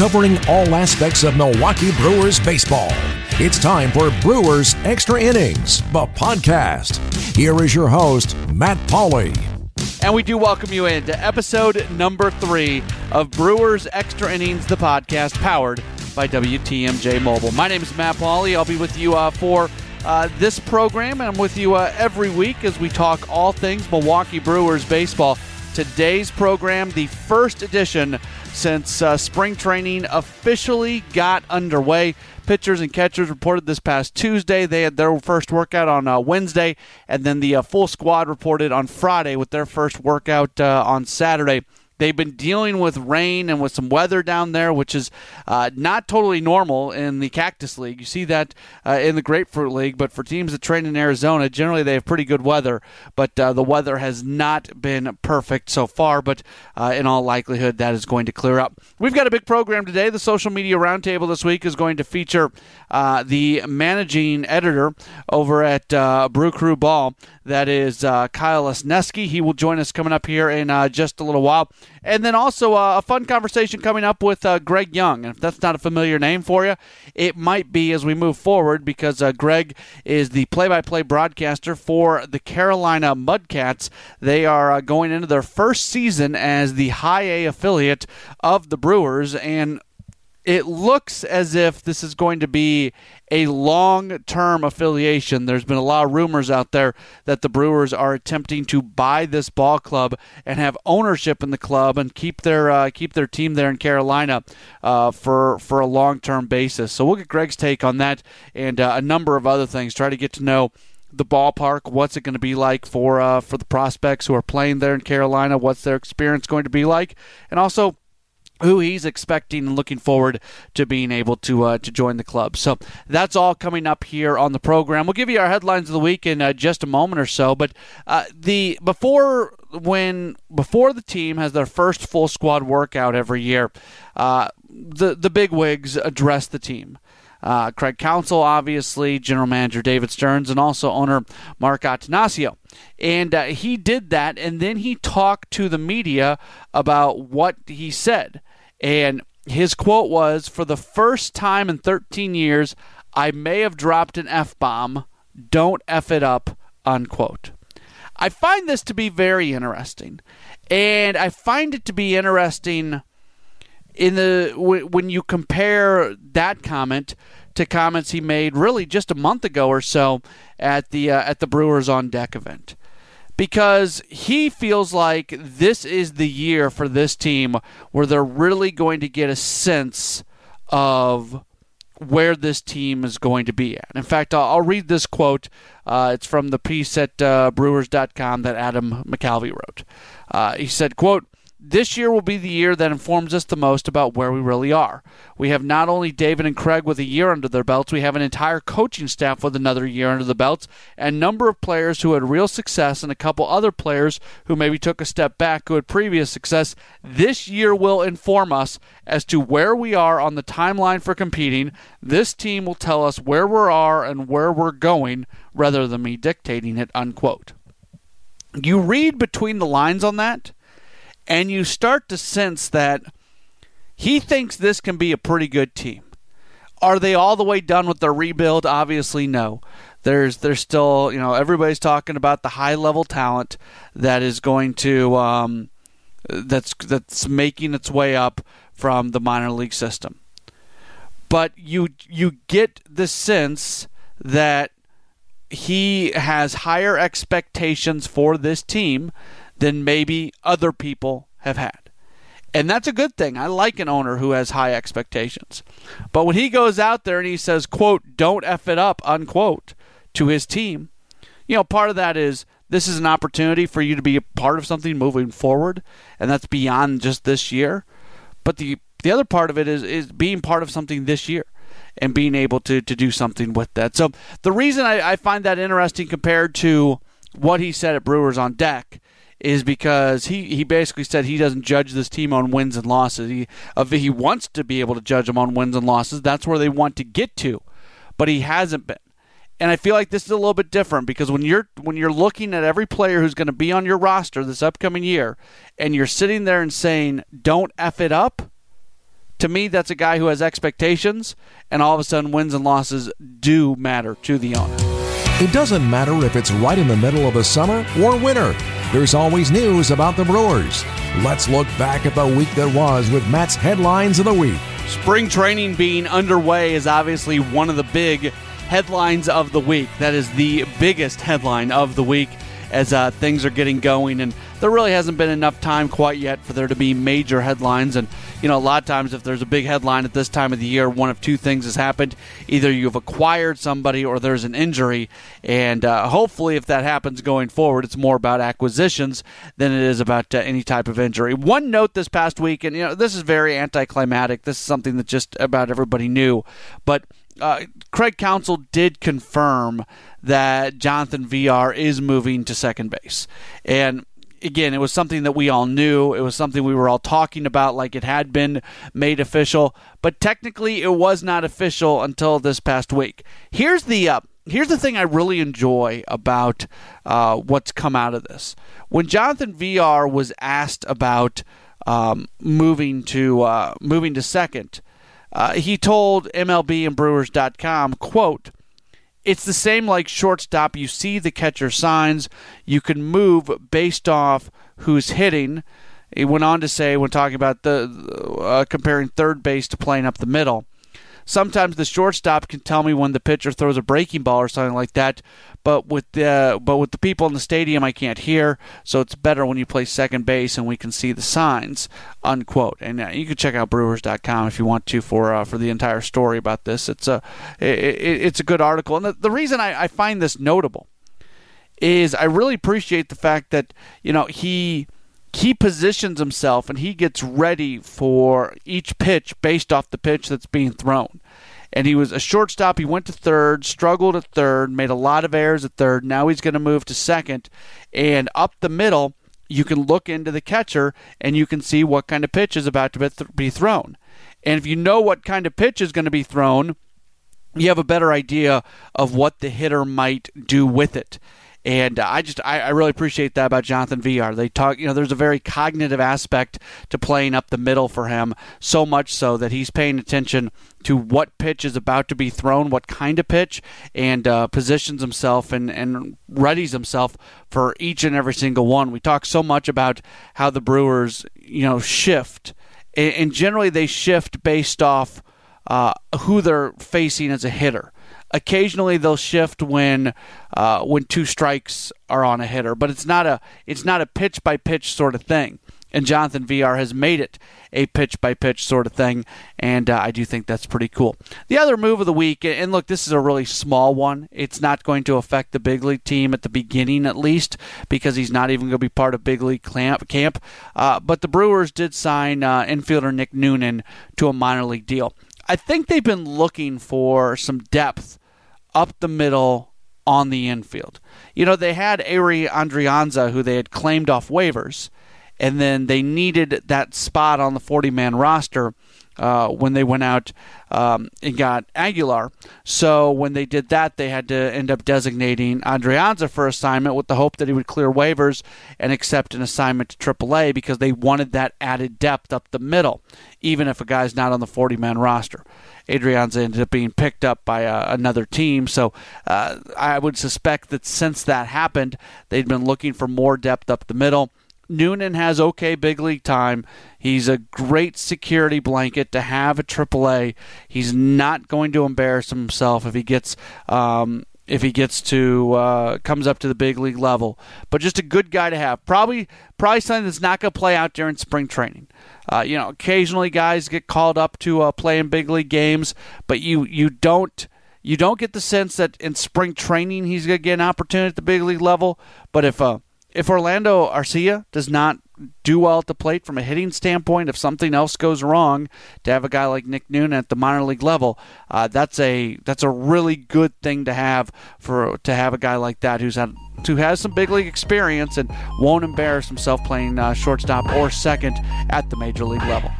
covering all aspects of Milwaukee Brewers baseball. It's time for Brewers Extra Innings, the podcast. Here is your host, Matt Pauley. And we do welcome you into episode number three of Brewers Extra Innings, the podcast powered by WTMJ Mobile. My name is Matt Pauley. I'll be with you uh, for uh, this program, and I'm with you uh, every week as we talk all things Milwaukee Brewers baseball. Today's program, the first edition since uh, spring training officially got underway. Pitchers and catchers reported this past Tuesday. They had their first workout on uh, Wednesday, and then the uh, full squad reported on Friday with their first workout uh, on Saturday. They've been dealing with rain and with some weather down there, which is uh, not totally normal in the Cactus League. You see that uh, in the Grapefruit League, but for teams that train in Arizona, generally they have pretty good weather. But uh, the weather has not been perfect so far, but uh, in all likelihood, that is going to clear up. We've got a big program today. The social media roundtable this week is going to feature uh, the managing editor over at uh, Brew Crew Ball. That is uh, Kyle Lesniewski. He will join us coming up here in just a little while. And then also uh, a fun conversation coming up with uh, Greg Young. And if that's not a familiar name for you, it might be as we move forward because uh, Greg is the play by play broadcaster for the Carolina Mudcats. They are uh, going into their first season as the high A affiliate of the Brewers. And it looks as if this is going to be a long term affiliation. There's been a lot of rumors out there that the Brewers are attempting to buy this ball club and have ownership in the club and keep their uh, keep their team there in Carolina uh, for for a long term basis. So we'll get Greg's take on that and uh, a number of other things. Try to get to know the ballpark. What's it going to be like for uh, for the prospects who are playing there in Carolina? What's their experience going to be like? And also who he's expecting and looking forward to being able to uh, to join the club. So that's all coming up here on the program. We'll give you our headlines of the week in uh, just a moment or so. But uh, the before when before the team has their first full squad workout every year, uh, the the big wigs address the team. Uh, Craig Counsell, obviously, General Manager David Stearns, and also owner Mark Attanasio. And uh, he did that, and then he talked to the media about what he said. And his quote was For the first time in 13 years, I may have dropped an F bomb. Don't F it up, unquote. I find this to be very interesting. And I find it to be interesting in the when you compare that comment to comments he made really just a month ago or so at the uh, at the Brewers on Deck event because he feels like this is the year for this team where they're really going to get a sense of where this team is going to be at. In fact, I'll, read this quote. Uh, it's from the piece at uh, Brewers.com that Adam McCalvy wrote. Uh, he said, "quote this year will be the year that informs us the most about where we really are. We have not only David and Craig with a year under their belts, we have an entire coaching staff with another year under the belts, and a number of players who had real success and a couple other players who maybe took a step back who had previous success. This year will inform us as to where we are on the timeline for competing. This team will tell us where we are and where we're going rather than me dictating it, unquote. You read between the lines on that and you start to sense that he thinks this can be a pretty good team. Are they all the way done with their rebuild? Obviously, no. There's there's still you know everybody's talking about the high level talent that is going to um, that's that's making its way up from the minor league system. But you you get the sense that he has higher expectations for this team than maybe other people have had. And that's a good thing. I like an owner who has high expectations. But when he goes out there and he says, quote, don't F it up, unquote, to his team, you know, part of that is this is an opportunity for you to be a part of something moving forward, and that's beyond just this year. But the the other part of it is is being part of something this year and being able to, to do something with that. So the reason I, I find that interesting compared to what he said at Brewers on deck is because he, he basically said he doesn't judge this team on wins and losses. He if he wants to be able to judge them on wins and losses. That's where they want to get to, but he hasn't been. And I feel like this is a little bit different because when you're when you're looking at every player who's going to be on your roster this upcoming year, and you're sitting there and saying, "Don't f it up," To me, that's a guy who has expectations, and all of a sudden, wins and losses do matter to the owner. It doesn't matter if it's right in the middle of the summer or winter. There's always news about the Brewers. Let's look back at the week that was with Matt's headlines of the week. Spring training being underway is obviously one of the big headlines of the week. That is the biggest headline of the week as uh, things are getting going. And there really hasn't been enough time quite yet for there to be major headlines. And, you know, a lot of times if there's a big headline at this time of the year, one of two things has happened. Either you've acquired somebody or there's an injury. And uh, hopefully, if that happens going forward, it's more about acquisitions than it is about uh, any type of injury. One note this past week, and, you know, this is very anticlimactic. This is something that just about everybody knew. But uh, Craig Counsell did confirm that Jonathan Villar is moving to second base. And again, it was something that we all knew. It was something we were all talking about, like it had been made official. But technically, it was not official until this past week. Here's the uh, here's the thing I really enjoy about uh, what's come out of this. When Jonathan Villar was asked about um, moving to uh, moving to second, uh, he told MLB and Brewers.com, "quote." It's the same like shortstop. You see the catcher signs. You can move based off who's hitting. He went on to say, when talking about the uh, comparing third base to playing up the middle, sometimes the shortstop can tell me when the pitcher throws a breaking ball or something like that. But with the but with the people in the stadium, I can't hear. So it's better when you play second base and we can see the signs. Unquote. And uh, you can check out Brewers.com if you want to for uh, for the entire story about this. It's a it, it's a good article. And the, the reason I, I find this notable is I really appreciate the fact that you know he he positions himself and he gets ready for each pitch based off the pitch that's being thrown. And he was a shortstop. He went to third, struggled at third, made a lot of errors at third. Now he's going to move to second. And up the middle, you can look into the catcher and you can see what kind of pitch is about to be thrown. And if you know what kind of pitch is going to be thrown, you have a better idea of what the hitter might do with it. And uh, I just I, I, really appreciate that about Jonathan Villar. They talk, you know, there's a very cognitive aspect to playing up the middle for him. So much so that he's paying attention to what pitch is about to be thrown, what kind of pitch, and uh, positions himself and and readies himself for each and every single one. We talk so much about how the Brewers, you know, shift, and, and generally they shift based off uh, who they're facing as a hitter. Occasionally they'll shift when uh, when two strikes are on a hitter, but it's not a it's not a pitch by pitch sort of thing. And Jonathan Villar has made it a pitch by pitch sort of thing, and uh, I do think that's pretty cool. The other move of the week, and look, this is a really small one. It's not going to affect the big league team at the beginning, at least, because he's not even going to be part of big league camp. Uh, but the Brewers did sign uh, infielder Nick Noonan to a minor league deal. I think they've been looking for some depth up the middle on the infield. You know, they had Ehire Adrianza, who they had claimed off waivers, and then they needed that spot on the 40 man roster. Uh, when they went out um, and got Aguilar. So when they did that, they had to end up designating Adrianza for assignment with the hope that he would clear waivers and accept an assignment to AAA because they wanted that added depth up the middle, even if a guy's not on the 40 man roster. Adrianza ended up being picked up by uh, another team. So uh, I would suspect that since that happened, they'd been looking for more depth up the middle. Noonan has okay big league time. He's a great security blanket to have at AAA. He's not going to embarrass himself if he gets um, if he gets to uh, comes up to the big league level. But just a good guy to have. Probably probably something that's not going to play out during spring training. Uh, you know, occasionally guys get called up to uh, play in big league games, but you you don't you don't get the sense that in spring training he's going to get an opportunity at the big league level. But if uh, if Orlando Arcia does not do well at the plate from a hitting standpoint, if something else goes wrong, to have a guy like Nick Noonan at the minor league level, uh, that's a that's a really good thing to have for to have a guy like that who's had who has some big league experience and won't embarrass himself playing uh, shortstop or second at the major league level.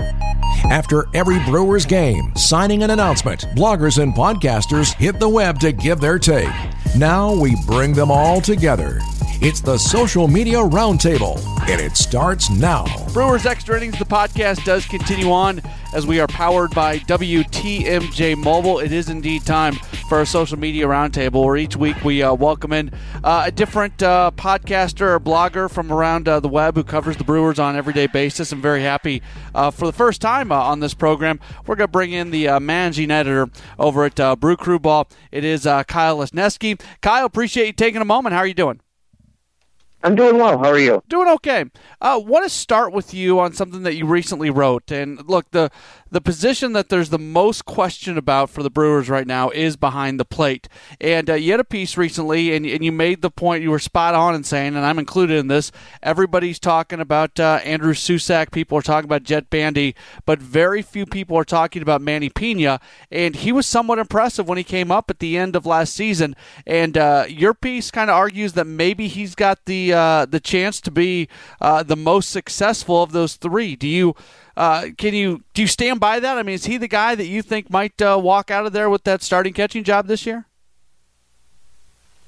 After every Brewers game, signing an announcement, bloggers and podcasters hit the web to give their take. Now we bring them all together. It's the Social Media Roundtable, and it starts now. Brewers Extra Innings, the podcast does continue on as we are powered by WTMJ Mobile. It is indeed time for a social media roundtable where each week we uh, welcome in uh, a different uh, podcaster or blogger from around uh, the web who covers the Brewers on an everyday basis. I'm very happy uh, for the first time uh, on this program. We're going to bring in the managing editor over at Brew Crew Ball. It is Kyle Lesniewski. Kyle, appreciate you taking a moment. How are you doing? I'm doing well. How are you? Doing okay. I uh, want to start with you on something that you recently wrote. And look, the the position that there's the most question about for the Brewers right now is behind the plate. And uh, you had a piece recently, and, and you made the point you were spot on in saying, and I'm included in this. Everybody's talking about uh, Andrew Susac. People are talking about Jett Bandy, but very few people are talking about Manny Piña. And he was somewhat impressive when he came up at the end of last season. And uh, your piece kind of argues that maybe he's got the uh, the chance to be uh, the most successful of those three. Do you? Uh, can you do you stand by that? I mean, is he the guy that you think might uh, walk out of there with that starting catching job this year?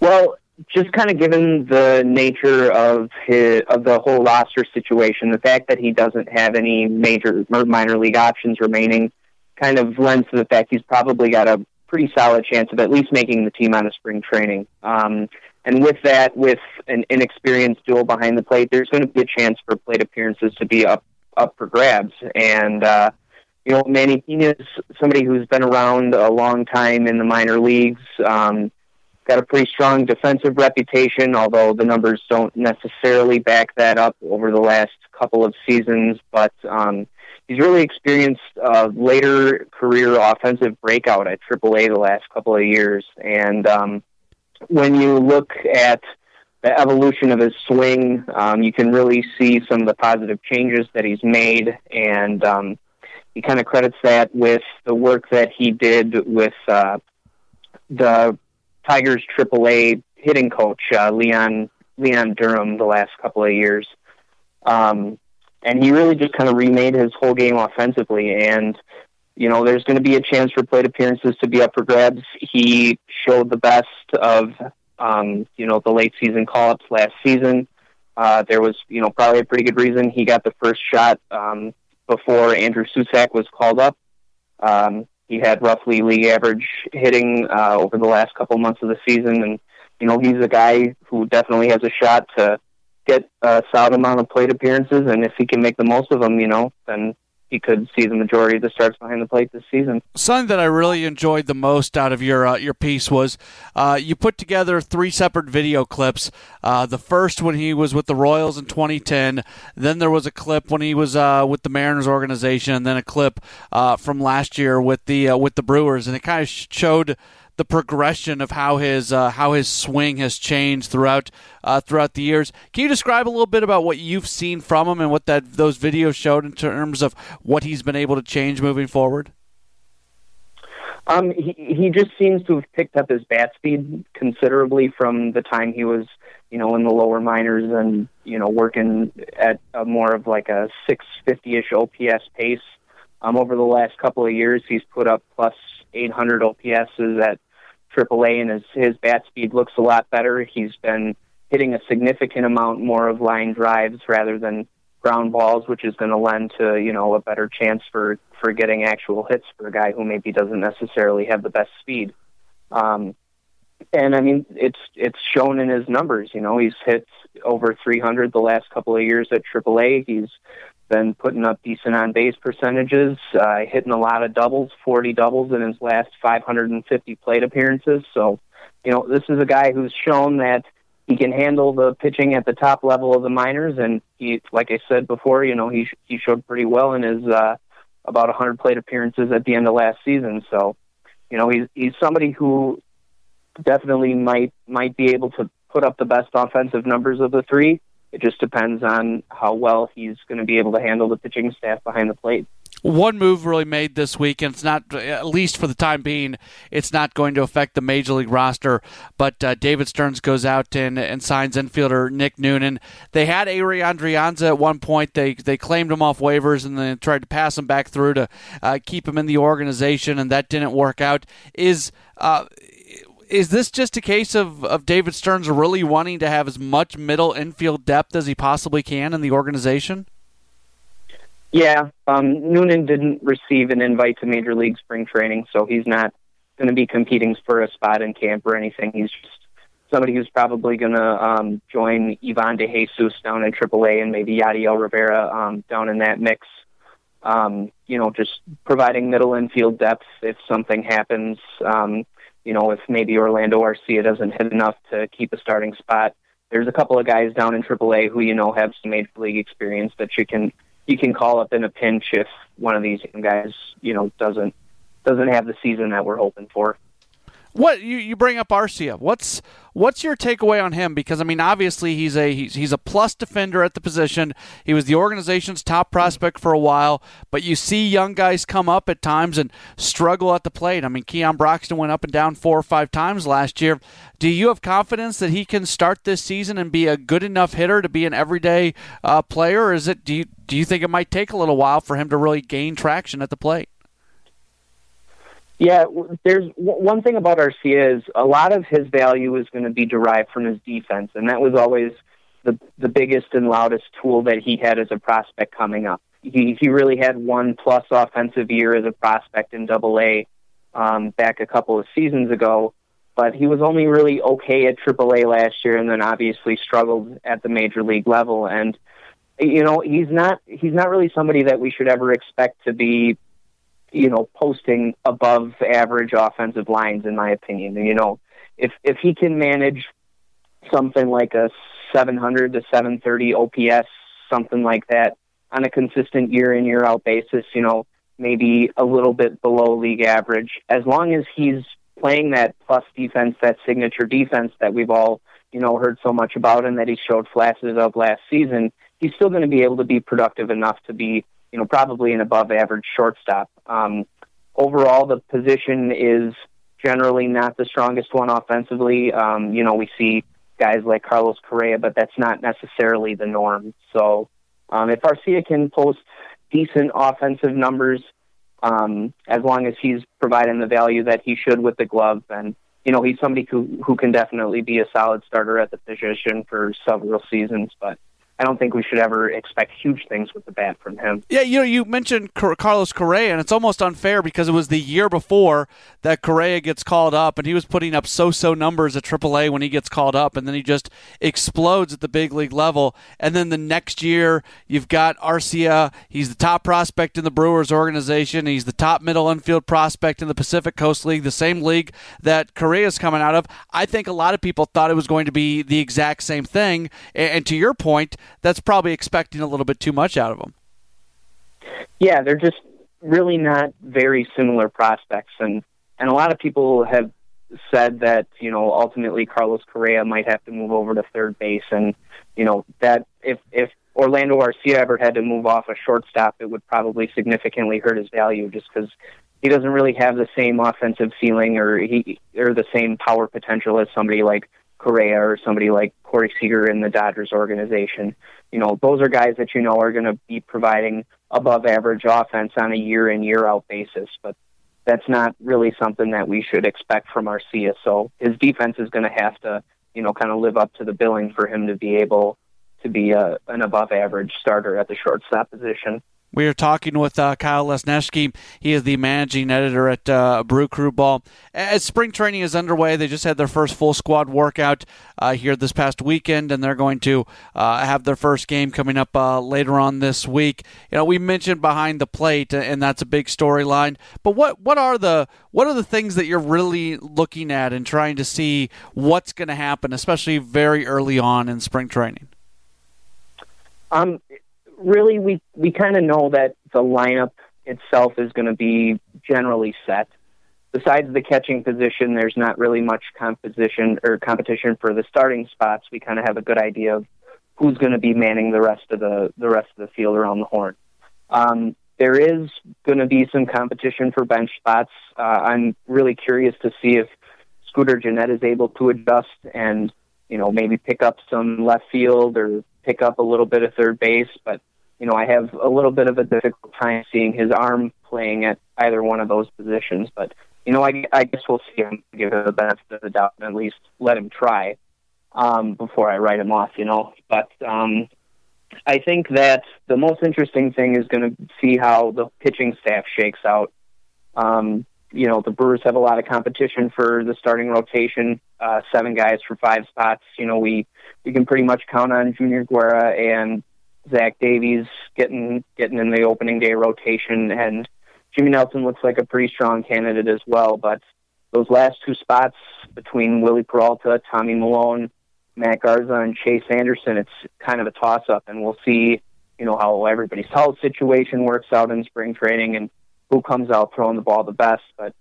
Well, just kind of given the nature of his of the whole roster situation, the fact that he doesn't have any major minor league options remaining, kind of lends to the fact he's probably got a pretty solid chance of at least making the team on a spring training. Um, and with that, with an inexperienced duel behind the plate, there's going to be a chance for plate appearances to be up up for grabs. And uh, you know, Manny Piña is somebody who's been around a long time in the minor leagues. Um, got a pretty strong defensive reputation, although the numbers don't necessarily back that up over the last couple of seasons. But um, he's really experienced a later career offensive breakout at AAA the last couple of years. And um, when you look at the evolution of his swing. Um, you can really see some of the positive changes that he's made, and um, he kind of credits that with the work that he did with uh, the Tigers AAA hitting coach uh, Leon Leon Durham the last couple of years. Um, and he really just kind of remade his whole game offensively. And you know, there's going to be a chance for plate appearances to be up for grabs. He showed the best of um, you know, the late season call ups last season. Uh, there was, you know, probably a pretty good reason he got the first shot um, before Andrew Susac was called up. Um, he had roughly league average hitting uh, over the last couple months of the season, and you know he's a guy who definitely has a shot to get a solid amount of plate appearances, and if he can make the most of them, you know, then he could see the majority of the starts behind the plate this season. Something that I really enjoyed the most out of your uh, your piece was uh, you put together three separate video clips. Uh, the first when he was with the Royals in 2010, then there was a clip when he was uh, with the Mariners organization, and then a clip uh, from last year with the uh, with the Brewers, and it kind of showed the progression of how his uh, how his swing has changed throughout uh, throughout the years. Can you describe a little bit about what you've seen from him and what that those videos showed in terms of what he's been able to change moving forward? Um, he he just seems to have picked up his bat speed considerably from the time he was, you know, in the lower minors and you know working at a more of like a 650ish OPS pace. Um, over the last couple of years, he's put up plus 800 OPSs at AAA, and his his bat speed looks a lot better. He's been hitting a significant amount more of line drives rather than ground balls, which is going to lend to you know a better chance for for getting actual hits for a guy who maybe doesn't necessarily have the best speed. Um, and I mean, it's it's shown in his numbers. You know, he's hit over 300 the last couple of years at AAA. He's been putting up decent on base percentages, uh, hitting a lot of doubles, 40 doubles in his last 550 plate appearances. So, you know, this is a guy who's shown that he can handle the pitching at the top level of the minors, and he, like I said before, you know, he he showed pretty well in his uh, about 100 plate appearances at the end of last season. So, you know, he's he's somebody who definitely might might be able to put up the best offensive numbers of the three it just depends on how well he's going to be able to handle the pitching staff behind the plate. One move really made this week, and it's not, at least for the time being, it's not going to affect the major league roster. But uh, David Stearns goes out and, and signs infielder Nick Noonan. They had Ehire Adrianza at one point. They they claimed him off waivers and then tried to pass him back through to uh, keep him in the organization, and that didn't work out. Is uh, is this just a case of, of David Stearns really wanting to have as much middle infield depth as he possibly can in the organization? Yeah, um, Noonan didn't receive an invite to Major League Spring Training, so he's not going to be competing for a spot in camp or anything. He's just somebody who's probably going to um, join Ivan De Jesus down in AAA and maybe Yadiel Rivera um, down in that mix. Um, you know, just providing middle infield depth if something happens. Um, you know, if maybe Orlando Arcia doesn't hit enough to keep a starting spot. There's a couple of guys down in AAA who you know have some major league experience that you can you can call up in a pinch if one of these guys you know doesn't doesn't have the season that we're hoping for. What you, you bring up Arcia? What's what's your takeaway on him? Because I mean, obviously he's a he's, he's a plus defender at the position. He was the organization's top prospect for a while, but you see young guys come up at times and struggle at the plate. I mean, Keon Broxton went up and down four or five times last year. Do you have confidence that he can start this season and be a good enough hitter to be an everyday uh, player? Or is it do you do you think it might take a little while for him to really gain traction at the plate? Yeah, there's one thing about Arcia is a lot of his value is going to be derived from his defense, and that was always the the biggest and loudest tool that he had as a prospect coming up. He he really had one plus offensive year as a prospect in Double A um, back a couple of seasons ago, but he was only really okay at Triple A last year, and then obviously struggled at the major league level. And you know he's not he's not really somebody that we should ever expect to be you know, posting above average offensive lines, in my opinion. You know, if if he can manage something like a 700 to 730 OPS, something like that, on a consistent year in year out basis, you know, maybe a little bit below league average, as long as he's playing that plus defense, that signature defense that we've all, you know, heard so much about and that he showed flashes of last season, he's still going to be able to be productive enough to be you know, probably an above average shortstop. Um, overall, the position is generally not the strongest one offensively. Um, you know, we see guys like Carlos Correa, but that's not necessarily the norm. So um, if Arcia can post decent offensive numbers, um, as long as he's providing the value that he should with the glove, and you know, he's somebody who who can definitely be a solid starter at the position for several seasons. But I don't think we should ever expect huge things with the bat from him. Yeah, you know, you mentioned Carlos Correa, and it's almost unfair because it was the year before that Correa gets called up, and he was putting up so-so numbers at AAA when he gets called up, and then he just explodes at the big league level. And then the next year, you've got Arcia. He's the top prospect in the Brewers organization. He's the top middle infield prospect in the Pacific Coast League, the same league that Correa's coming out of. I think a lot of people thought it was going to be the exact same thing. And to your point, that's probably expecting a little bit too much out of them. Yeah, they're just really not very similar prospects, and and a lot of people have said that you know ultimately Carlos Correa might have to move over to third base, and you know that if if Orlando Arcia ever had to move off a shortstop, it would probably significantly hurt his value just because he doesn't really have the same offensive ceiling or he or the same power potential as somebody like Correa or somebody like Corey Seager in the Dodgers organization. You know, those are guys that you know are going to be providing above average offense on a year in year out basis, but that's not really something that we should expect from Arcia. So his defense is going to have to, you know, kind of live up to the billing for him to be able to be a, an above average starter at the shortstop position. We are talking with uh, Kyle Lesniewski. He is the managing editor at uh, Brew Crew Ball. As spring training is underway, they just had their first full squad workout uh, here this past weekend, and they're going to uh, have their first game coming up uh, later on this week. You know, we mentioned behind the plate, and that's a big storyline. But what what are the what are the things that you're really looking at and trying to see what's going to happen, especially very early on in spring training? Um, really, we we kind of know that the lineup itself is going to be generally set. Besides the catching position, there's not really much composition or competition for the starting spots. We kind of have a good idea of who's going to be manning the rest of the the rest of the field around the horn. Um, there is going to be some competition for bench spots. Uh, I'm really curious to see if Scooter Gennett is able to adjust and you know maybe pick up some left field or pick up a little bit of third base. But you know, I have a little bit of a difficult time seeing his arm playing at either one of those positions. But you know, I, I guess we'll see him give him the benefit of the doubt and at least let him try um, before I write him off. You know, but um, I think that the most interesting thing is going to see how the pitching staff shakes out. Um, you know, the Brewers have a lot of competition for the starting rotation. Uh, seven guys for five spots. You know, we we can pretty much count on Junior Guerra and Zach Davies getting getting in the opening day rotation, and Jimmy Nelson looks like a pretty strong candidate as well. But those last two spots between Wily Peralta, Tommy Milone, Matt Garza, and Chase Anderson, it's kind of a toss up, and we'll see, you know, how everybody's health situation works out in spring training and who comes out throwing the ball the best. But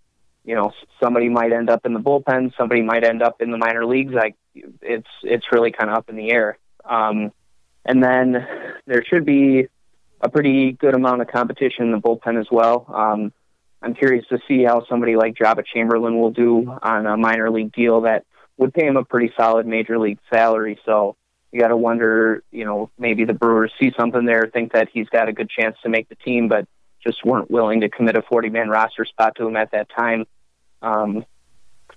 you know, somebody might end up in the bullpen, somebody might end up in the minor leagues. Like it's it's really kind of up in the air. Um, and then there should be a pretty good amount of competition in the bullpen as well. Um, I'm curious to see how somebody like Joba Chamberlain will do on a minor league deal that would pay him a pretty solid major league salary. So you got to wonder, you know, maybe the Brewers see something there, think that he's got a good chance to make the team, but just weren't willing to commit a 40 man roster spot to him at that time. Um,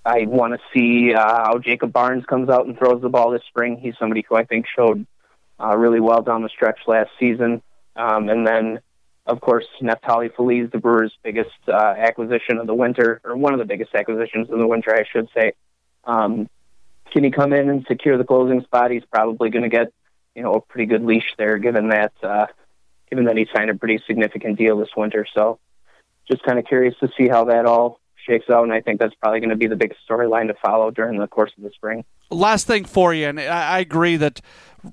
I want to see uh, how Jacob Barnes comes out and throws the ball this spring. He's somebody who I think showed uh, really well down the stretch last season. Um, and then, of course, Neftali Feliz, the Brewers' biggest uh, acquisition of the winter, or one of the biggest acquisitions of the winter, I should say. Um, can he come in and secure the closing spot? He's probably going to get, you know, a pretty good leash there, given that uh, given that he signed a pretty significant deal this winter. So, just kind of curious to see how that all shakes out, and I think that's probably going to be the biggest storyline to follow during the course of the spring. Last thing for you, and I agree that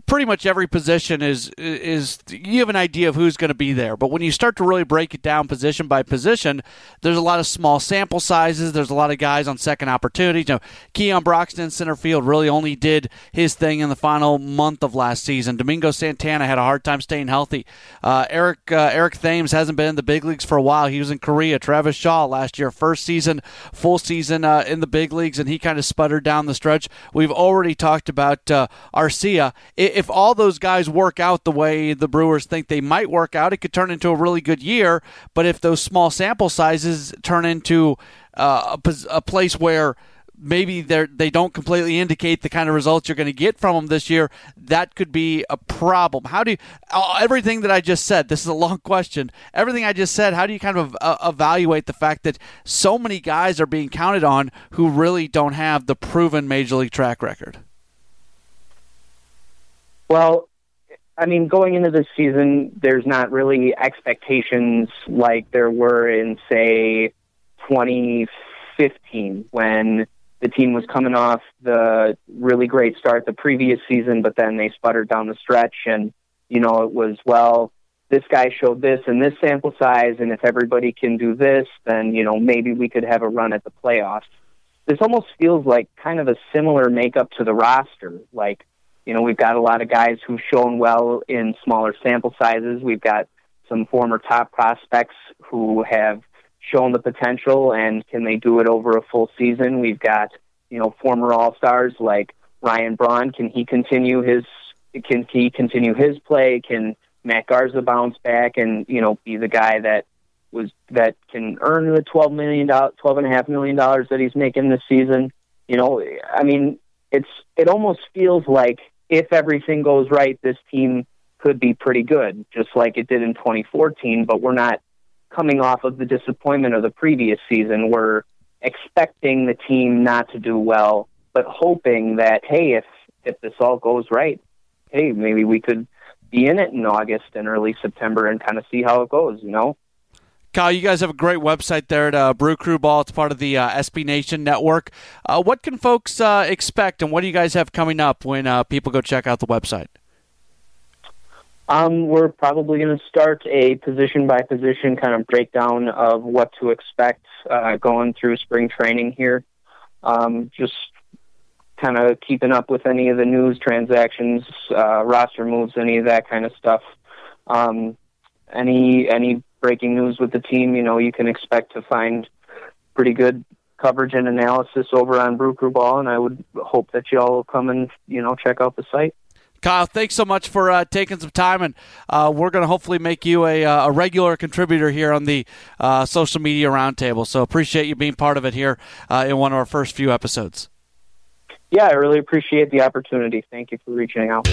pretty much every position is is you have an idea of who's going to be there. But when you start to really break it down position by position, there's a lot of small sample sizes. There's a lot of guys on second opportunities. You know, Keon Broxton, center field, really only did his thing in the final month of last season. Domingo Santana had a hard time staying healthy. Uh, Eric uh, Eric Thames hasn't been in the big leagues for a while. He was in Korea. Travis Shaw last year, first season, full season uh, in the big leagues, and he kind of sputtered down the stretch. We've already talked about uh, Arcia if all those guys work out the way the Brewers think they might work out, it could turn into a really good year. But if those small sample sizes turn into uh, a, a place where maybe they they don't completely indicate the kind of results you're going to get from them this year, that could be a problem. How do you, everything that I just said? This is a long question. Everything I just said, how do you kind of uh, evaluate the fact that so many guys are being counted on who really don't have the proven major league track record? Well, I mean, going into this season, there's not really expectations like there were in, say, 2015 when the team was coming off the really great start the previous season, but then they sputtered down the stretch. And, you know, it was, well, this guy showed this and this sample size, and if everybody can do this, then, you know, maybe we could have a run at the playoffs. This almost feels like kind of a similar makeup to the roster. Like, you know, we've got a lot of guys who've shown well in smaller sample sizes. We've got some former top prospects who have shown the potential and can they do it over a full season? We've got, you know, former all stars like Ryan Braun. Can he continue his can he continue his play? Can Matt Garza bounce back and, you know, be the guy that was that can earn the twelve million dollars twelve and a half million dollars that he's making this season? You know, I mean, it's it almost feels like if everything goes right, this team could be pretty good, just like it did in 2014. But we're not coming off of the disappointment of the previous season. We're expecting the team not to do well, but hoping that hey, if if this all goes right, hey, maybe we could be in it in August and early September and kind of see how it goes. You know. Kyle, you guys have a great website there at uh, Brew Crew Ball. It's part of the uh, SB Nation network. Uh, what can folks uh, expect, and what do you guys have coming up when uh, people go check out the website? Um, we're probably going to start a position by position kind of breakdown of what to expect uh, going through spring training here. Um, just kind of keeping up with any of the news, transactions, roster moves, any of that kind of stuff. Um, any any breaking news with the team, you know, you can expect to find pretty good coverage and analysis over on Brew Crew Ball, and I would hope that you all will come and you know check out the site. Kyle, thanks so much for uh, taking some time, and uh, we're going to hopefully make you a, uh, a, regular contributor here on the uh, social media roundtable. So appreciate you being part of it here uh, in one of our first few episodes. Yeah, I really appreciate the opportunity. Thank you for reaching out.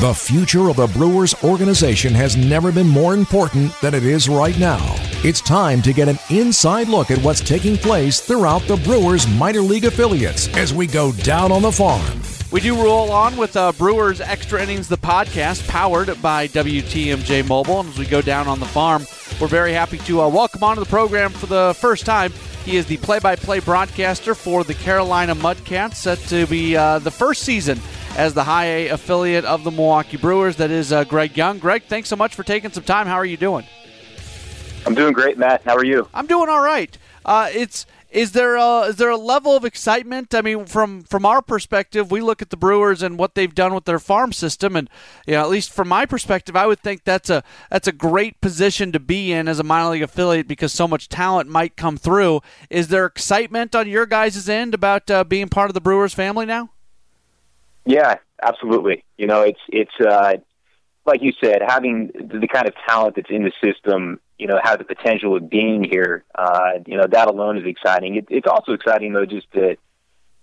The future of the Brewers organization has never been more important than it is right now. It's time to get an inside look at what's taking place throughout the Brewers minor league affiliates as we go down on the farm. We do roll on with uh, Brewers Extra Innings, the podcast, powered by WTMJ Mobile. And as we go down on the farm, we're very happy to uh, welcome onto the program for the first time. He is the play by play broadcaster for the Carolina Mudcats, set to be uh, the first season as the high A affiliate of the Milwaukee Brewers. That is uh, Greg Young. Greg, thanks so much for taking some time. How are you doing? I'm doing great, Matt. How are you? I'm doing all right. Uh, it's is there a, is there a level of excitement? I mean, from from our perspective, we look at the Brewers and what they've done with their farm system, and you know, at least from my perspective, I would think that's a that's a great position to be in as a minor league affiliate because so much talent might come through. Is there excitement on your guys' end about uh, being part of the Brewers family now? Yeah, absolutely. You know, it's it's uh, like you said, having the kind of talent that's in the system. You know, have the potential of being here. Uh, you know, that alone is exciting. It, it's also exciting though, just to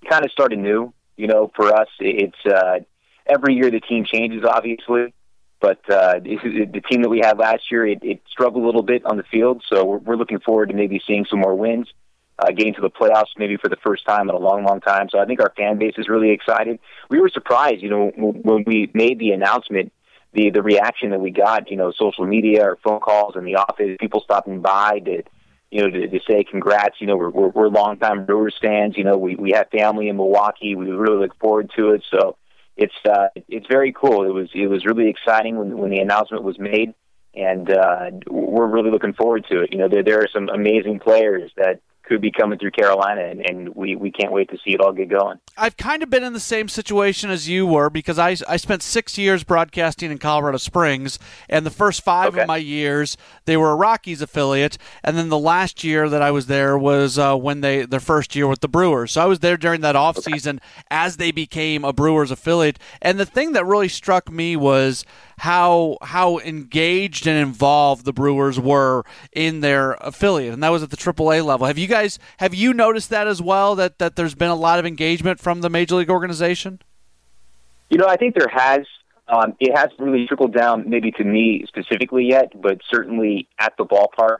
kind of start anew. You know, for us, it's uh, every year the team changes, obviously. But uh, the team that we had last year, it, it struggled a little bit on the field. So we're, we're looking forward to maybe seeing some more wins uh, getting to the playoffs maybe for the first time in a long, long time. So I think our fan base is really excited. We were surprised, you know, when we made the announcement, the the reaction that we got, you know, social media or phone calls in the office, people stopping by to, you know, to, to say congrats. You know, we're we're, we're longtime Brewers fans. You know, we we have family in Milwaukee. We really look forward to it. So it's uh, it's very cool. It was it was really exciting when when the announcement was made and uh, we're really looking forward to it. You know, there there are some amazing players that could be coming through Carolina, and, and, we, we can't wait to see it all get going. I've kind of been in the same situation as you were because I, I spent six years broadcasting in Colorado Springs, and the first five okay. of my years they were a Rockies affiliate, and then the last year that I was there was uh, when they their first year with the Brewers. So I was there during that off season okay. as they became a Brewers affiliate, and the thing that really struck me was how how engaged and involved the Brewers were in their affiliate, and that was at the AAA level. Have you guys have you noticed that as well? That that there's been a lot of engagement from the major league organization. You know, I think there has. Um, it hasn't really trickled down, maybe to me specifically yet, but certainly at the ballpark.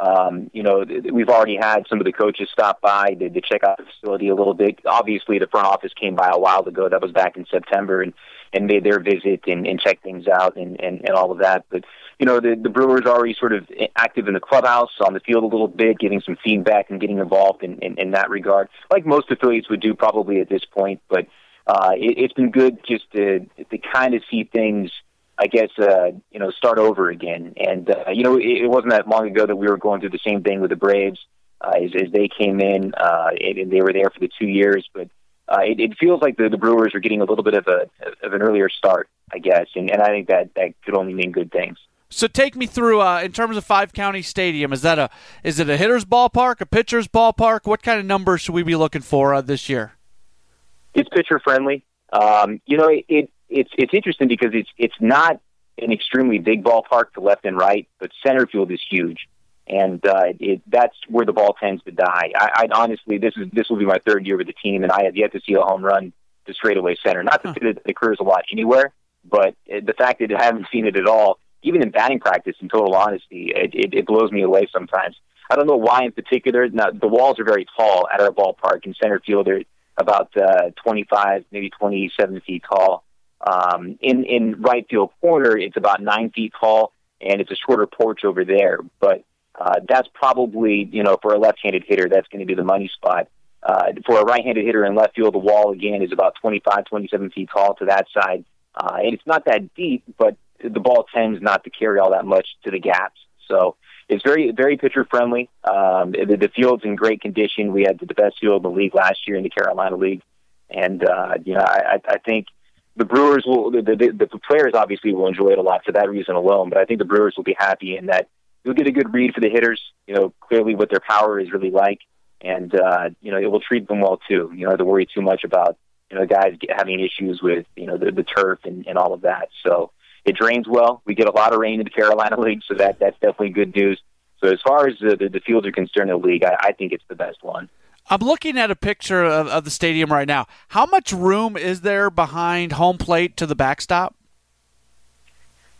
Um, you know, we've already had some of the coaches stop by to, to check out the facility a little bit. Obviously, the front office came by a while ago. That was back in September, and and made their visit and, and check things out and, and, and all of that. But you know, the the Brewers are already sort of active in the clubhouse, on the field a little bit, giving some feedback and getting involved in, in, in that regard, like most affiliates would do probably at this point. But uh, it, it's been good just to to kind of see things. I guess uh, you know start over again, and uh, you know it, it wasn't that long ago that we were going through the same thing with the Braves uh, as, as they came in, uh, and, and they were there for the two years. But uh, it, it feels like the, the Brewers are getting a little bit of a of an earlier start, I guess, and, and I think that that could only mean good things. So take me through uh, in terms of Five County Stadium. Is that a is it a hitter's ballpark, a pitcher's ballpark? What kind of numbers should we be looking for uh, this year? It's pitcher friendly. Um, you know, it, it it's it's interesting because it's it's not an extremely big ballpark to left and right, but center field is huge and uh, it, that's where the ball tends to die. I, I honestly, this is this will be my third year with the team, and I have yet to see a home run to straightaway center. Not to say that it occurs a lot anywhere, but the fact that I haven't seen it at all, even in batting practice, in total honesty, it, it, it blows me away sometimes. I don't know why in particular. Now, the walls are very tall at our ballpark in center field. They're about uh, 25, maybe 27 feet tall. Um, in in right field corner, it's about nine feet tall, and it's a shorter porch over there. But uh, that's probably, you know, for a left-handed hitter, that's going to be the money spot. Uh, for a right-handed hitter in left field, the wall again is about 25, 27 feet tall to that side, uh, and it's not that deep, but the ball tends not to carry all that much to the gaps. So it's very, very pitcher friendly. Um, the, the field's in great condition. We had the best field in the league last year in the Carolina League, and uh, you know, I, I think the Brewers will, the, the, the players obviously will enjoy it a lot for that reason alone. But I think the Brewers will be happy in that you'll get a good read for the hitters. You know, clearly what their power is really like, and uh, you know it will treat them well too. You don't have to worry too much about you know, guys having issues with you know the, the turf and, and all of that. So it drains well. We get a lot of rain in the Carolina League, so that that's definitely good news. So as far as the, the, the fields are concerned in the league, I, I think it's the best one. I'm looking at a picture of, of the stadium right now. How much room is there behind home plate to the backstop?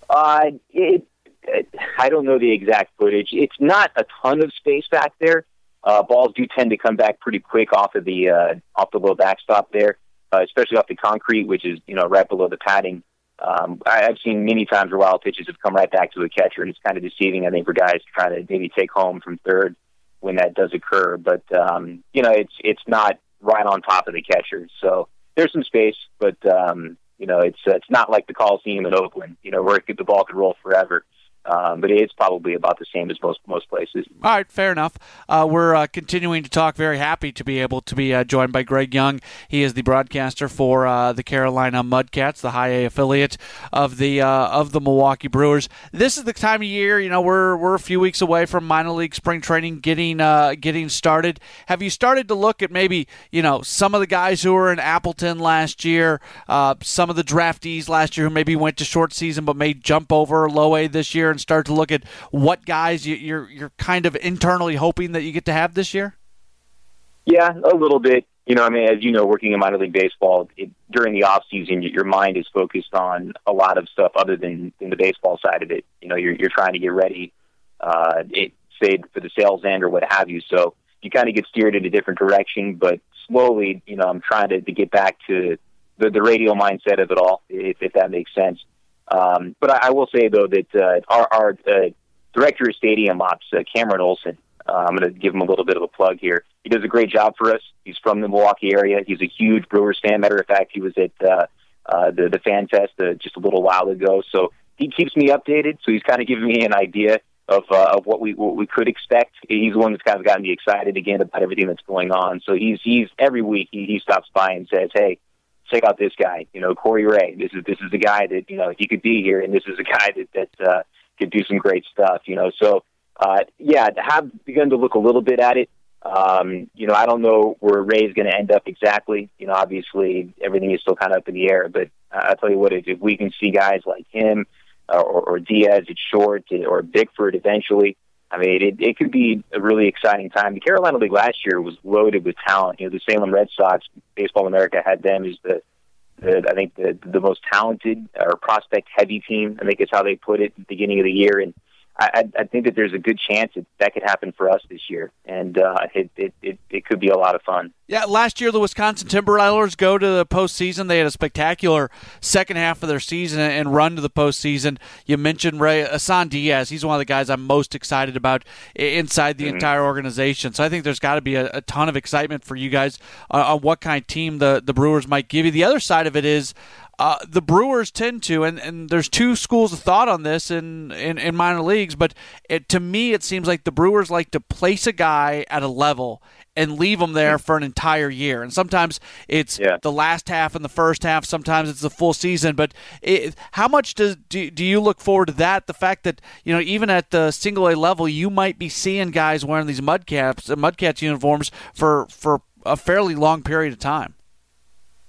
Uh, it, it, I don't know the exact footage. It's not a ton of space back there. Uh, balls do tend to come back pretty quick off of the uh, off the little backstop there, uh, especially off the concrete, which is you know right below the padding. Um, I, I've seen many times where wild pitches have come right back to a catcher, and it's kind of deceiving, I think, for guys trying to maybe take home from third when that does occur. But um, you know, it's it's not right on top of the catcher, so there's some space, but um, you know, it's uh, it's not like the Coliseum in Oakland, you know, where the ball could roll forever. Um, but it's probably about the same as most most places. All right, fair enough. Uh, we're uh, continuing to talk. Very happy to be able to be uh, joined by Greg Young. He is the broadcaster for uh, the Carolina Mudcats, the High A affiliate of the uh, of the Milwaukee Brewers. This is the time of year. You know, we're we're a few weeks away from minor league spring training getting uh, getting started. Have you started to look at maybe you know some of the guys who were in Appleton last year, some of the draftees last year who maybe went to short season but may jump over low A this year? And start to look at what guys you, you're you're kind of internally hoping that you get to have this year? Yeah, a little bit. You know, I mean, as you know, working in minor league baseball, it, during the off season, your mind is focused on a lot of stuff other than, than the baseball side of it. You know, you're you're trying to get ready, uh, it, say for the sales end or what have you. So you kind of get steered in a different direction. But slowly, you know, I'm trying to, to get back to the the radio mindset of it all, if, if that makes sense. Um, but I, I will say though that uh, our, our uh, director of stadium ops, uh, Cameron Olson, uh, I'm going to give him a little bit of a plug here. He does a great job for us. He's from the Milwaukee area. He's a huge Brewers fan. Matter of fact, he was at uh, uh, the the fan fest just a little while ago. So he keeps me updated. So he's kind of giving me an idea of of what we what we could expect. He's the one that's kind of gotten me excited again about everything that's going on. So he's he's every week he, he stops by and says, "Hey, check out this guy, you know, Corey Ray. This is this is the guy that you know he could be here, and this is a guy that that uh, could do some great stuff, you know. So uh, yeah, have begun to look a little bit at it. Um, you know, I don't know where Ray's going to end up exactly. You know, obviously everything is still kind of up in the air. But I'll tell you what, if we can see guys like him uh, or, or Diaz at short or Bickford eventually, I mean, it, it could be a really exciting time. The Carolina League last year was loaded with talent. You know, the Salem Red Sox, Baseball America had them as the, the I think the the most talented or prospect heavy team. I think is how they put it at the beginning of the year, and I, I think that there's a good chance that that could happen for us this year, and uh, it, it, it it could be a lot of fun. Yeah, last year the Wisconsin Timberwolves go to the postseason. They had a spectacular second half of their season and run to the postseason. You mentioned Ray Isan Diaz. He's one of the guys I'm most excited about inside the mm-hmm. entire organization. So I think there's got to be a, a, ton of excitement for you guys uh, on what kind of team the the Brewers might give you. The other side of it is uh, the Brewers tend to, and, and there's two schools of thought on this in, in, in minor leagues, but it, to me, it seems like the Brewers like to place a guy at a level and leave them there for an entire year. And sometimes it's yeah. the last half and the first half. Sometimes it's the full season. But it, how much does do, do you look forward to that? The fact that you know even at the single A level, you might be seeing guys wearing these mudcaps, mudcats uniforms for for a fairly long period of time.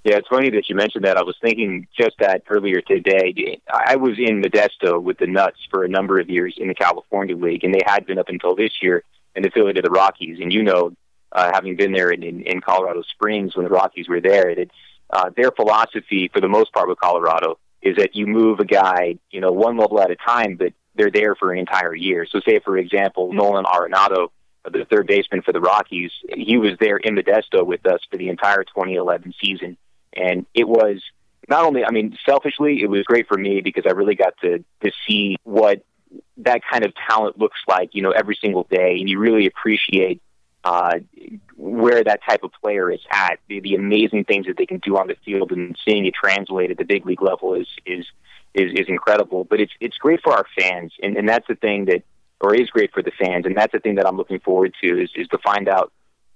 Yeah, it's funny that you mentioned that. I was thinking just that earlier today. I was in Modesto with the Nuts for a number of years in the California League, and they had been up until this year an affiliate of the Rockies. And you know, uh, having been there in, in, in Colorado Springs when the Rockies were there, it, uh, their philosophy, for the most part with Colorado, is that you move a guy, you know, one level at a time, but they're there for an entire year. So, say for example, Nolan Arenado, the third baseman for the Rockies, he was there in Modesto with us for the entire 2011 season and it was not only, I mean, selfishly, it was great for me because I really got to, to see what that kind of talent looks like, you know, every single day. And you really appreciate uh, where that type of player is at, the, the amazing things that they can do on the field, and seeing it translate at the big league level is is is, is incredible. But it's it's great for our fans, and, and that's the thing that, or is great for the fans, and that's the thing that I'm looking forward to is is to find out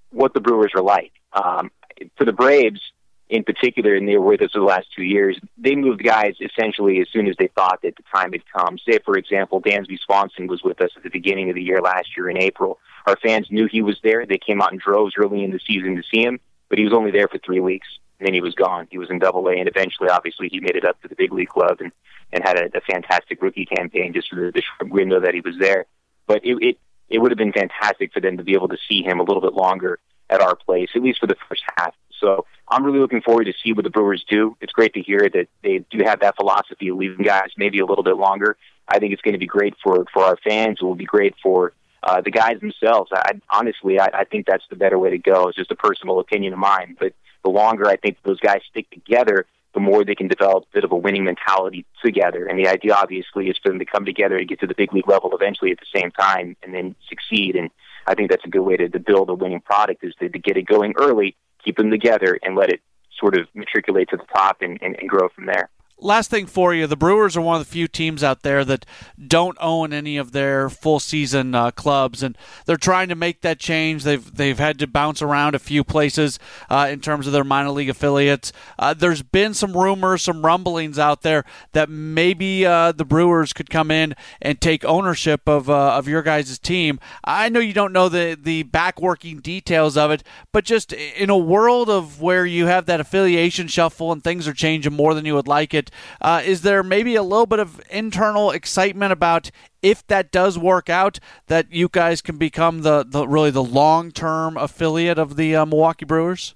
what the Brewers are like. Um, for the Braves, in particular, and they were with us for the last two years, they moved guys essentially as soon as they thought that the time had come. Say, for example, Dansby Swanson was with us at the beginning of the year last year in April. Our fans knew he was there. They came out in droves early in the season to see him, but he was only there for three weeks. and then he was gone. He was in Double A, and eventually, obviously, he made it up to the big league club and and had a, a fantastic rookie campaign just for the, the short window that he was there. But it, it it would have been fantastic for them to be able to see him a little bit longer at our place, at least for the first half. So I'm really looking forward to see what the Brewers do. It's great to hear that they do have that philosophy of leaving guys maybe a little bit longer. I think it's going to be great for for our fans. It will be great for uh, the guys themselves. I honestly, I, I think that's the better way to go. It's just a personal opinion of mine, but the longer I think those guys stick together, the more they can develop a bit of a winning mentality together. And the idea, obviously, is for them to come together and get to the big league level eventually at the same time and then succeed. And I think that's a good way to, to build a winning product is to, to get it going early, keep them together, and let it sort of matriculate to the top and, and, and grow from there last thing for you the brewers are one of the few teams out there that don't own any of their full season uh, clubs and they're trying to make that change. They've they've had to bounce around a few places uh, in terms of their minor league affiliates. Uh, there's been some rumors some rumblings out there that maybe uh, the brewers could come in and take ownership of uh, of your guys' team. I know you don't know the the backworking details of it but just in a world of where you have that affiliation shuffle and things are changing more than you would like it uh, is there maybe a little bit of internal excitement about if that does work out, that you guys can become the, the really the long term affiliate of the uh, Milwaukee Brewers?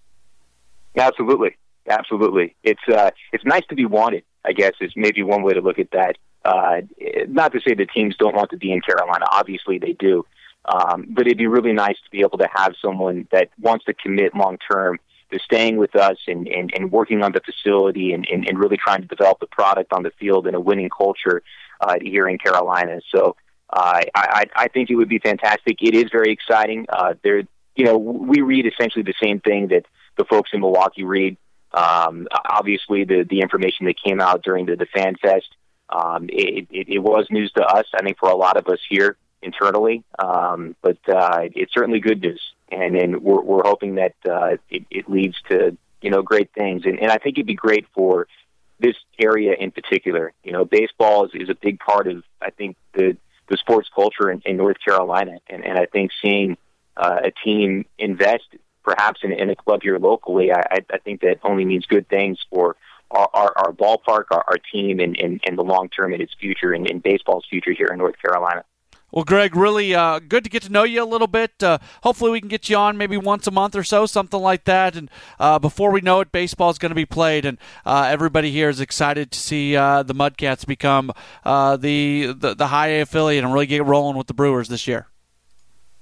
Absolutely, absolutely. It's uh, it's nice to be wanted. I guess is maybe one way to look at that. Uh, not to say the teams don't want to be in Carolina. Obviously, they do. Um, but it'd be really nice to be able to have someone that wants to commit long term to staying with us and, and, and working on the facility and, and, and really trying to develop the product on the field in a winning culture uh, here in Carolina. So uh, I, I think it would be fantastic. It is very exciting. Uh, there, you know, we read essentially the same thing that the folks in Milwaukee read. Um, obviously, the the information that came out during the, the Fan Fest, um, it, it, it was news to us. I think for a lot of us here internally, um, but uh, it's certainly good news and then we're, we're hoping that uh, it, it leads to you know great things. And, and I think it'd be great for this area in particular. You know, baseball is, is a big part of I think the the sports culture in, in North Carolina, and, and I think seeing uh, a team invest perhaps in, in a club here locally, I, I think that only means good things for our, our, our ballpark, our, our team, and, and, and the long term in its future and in baseball's future here in North Carolina. Well, Greg, really uh, good to get to know you a little bit. Uh, hopefully, we can get you on maybe once a month or so, something like that. And uh, before we know it, baseball is going to be played, and uh, everybody here is excited to see uh, the Mudcats become uh, the, the the high A affiliate and really get rolling with the Brewers this year.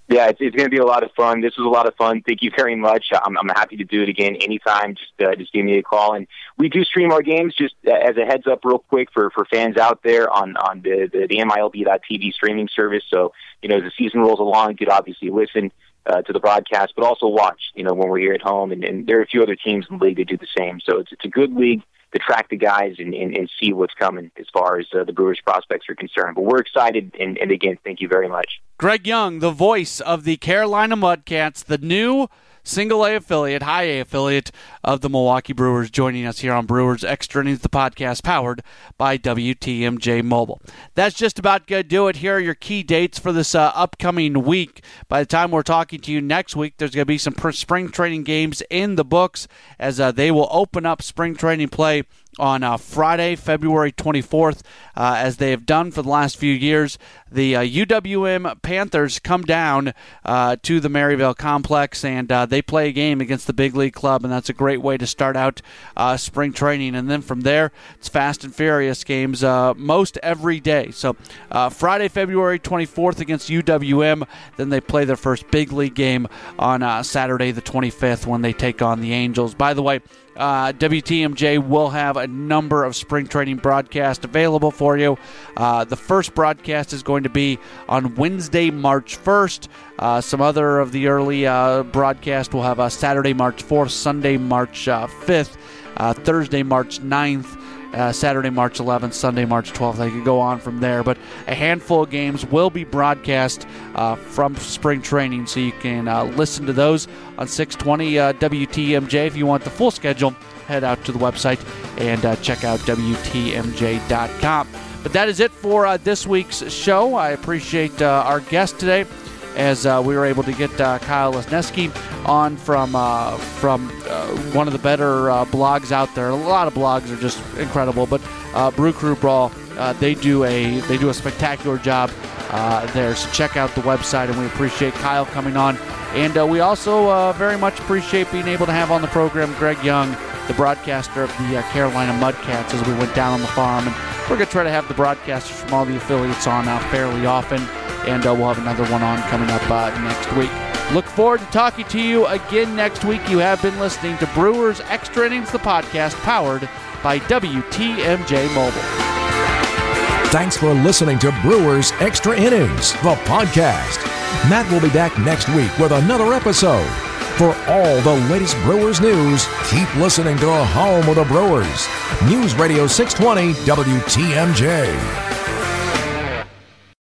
Yeah, it's, it's going to be a lot of fun. This was a lot of fun. Thank you very much. I'm, I'm happy to do it again anytime. Just uh, just give me a call, and we do stream our games. Just as a heads up, real quick for for fans out there on on the the, the MILB.TV streaming service. So you know, as the season rolls along, you could obviously listen uh, to the broadcast, but also watch. You know, when we're here at home, and, and there are a few other teams in the league that do the same. So it's it's a good league to track the guys and, and, and see what's coming as far as uh, the Brewers prospects are concerned. But we're excited, and, and again, thank you very much. Greg Young, the voice of the Carolina Mudcats, the new single A affiliate, high A affiliate of the Milwaukee Brewers, joining us here on Brewers Extra Innings, the podcast powered by WTMJ Mobile. That's just about going to do it. Here are your key dates for this uh, upcoming week. By the time we're talking to you next week, there's going to be some spring training games in the books as uh, they will open up spring training play on uh, Friday, February 24th, uh, as they have done for the last few years. The uh, UWM Panthers come down uh, to the Maryvale complex and uh, they play a game against the big league club, and that's a great way to start out uh, spring training. And then from there, it's fast and furious games most every day. So Friday, February 24th against UWM, then they play their first big league game on Saturday, the 25th, when they take on the Angels. By the way, uh, WTMJ will have a number of spring training broadcasts available for you. Uh, the first broadcast is going to be on Wednesday, March 1st. Uh, some other of the early uh, broadcasts will have a Saturday, March 4th, Sunday, March 5th, uh, Thursday, March 9th uh, Saturday, March 11th, Sunday, March 12th. I could go on from there, but a handful of games will be broadcast uh, from spring training, so you can uh, listen to those on 620 uh, WTMJ. If you want the full schedule, head out to the website and uh, check out WTMJ.com. But that is it for uh, this week's show. I appreciate our guest today as uh, we were able to get uh, Kyle Lesniewski on from uh, from uh, one of the better uh, blogs out there. A lot of blogs are just incredible, but Brew Crew Ball they do a they do a spectacular job there. So check out the website, and we appreciate Kyle coming on. And we also very much appreciate being able to have on the program Greg Young the broadcaster of the uh, Carolina Mudcats as we went down on the farm. And we're going to try to have the broadcasters from all the affiliates on uh, fairly often, and uh, we'll have another one on coming up uh, next week. Look forward to talking to you again next week. You have been listening to Brewers Extra Innings, the podcast powered by WTMJ Mobile. Thanks for listening to Brewers Extra Innings, the podcast. Matt will be back next week with another episode. For all the latest Brewers news, keep listening to the Home of the Brewers. News Radio 620 WTMJ.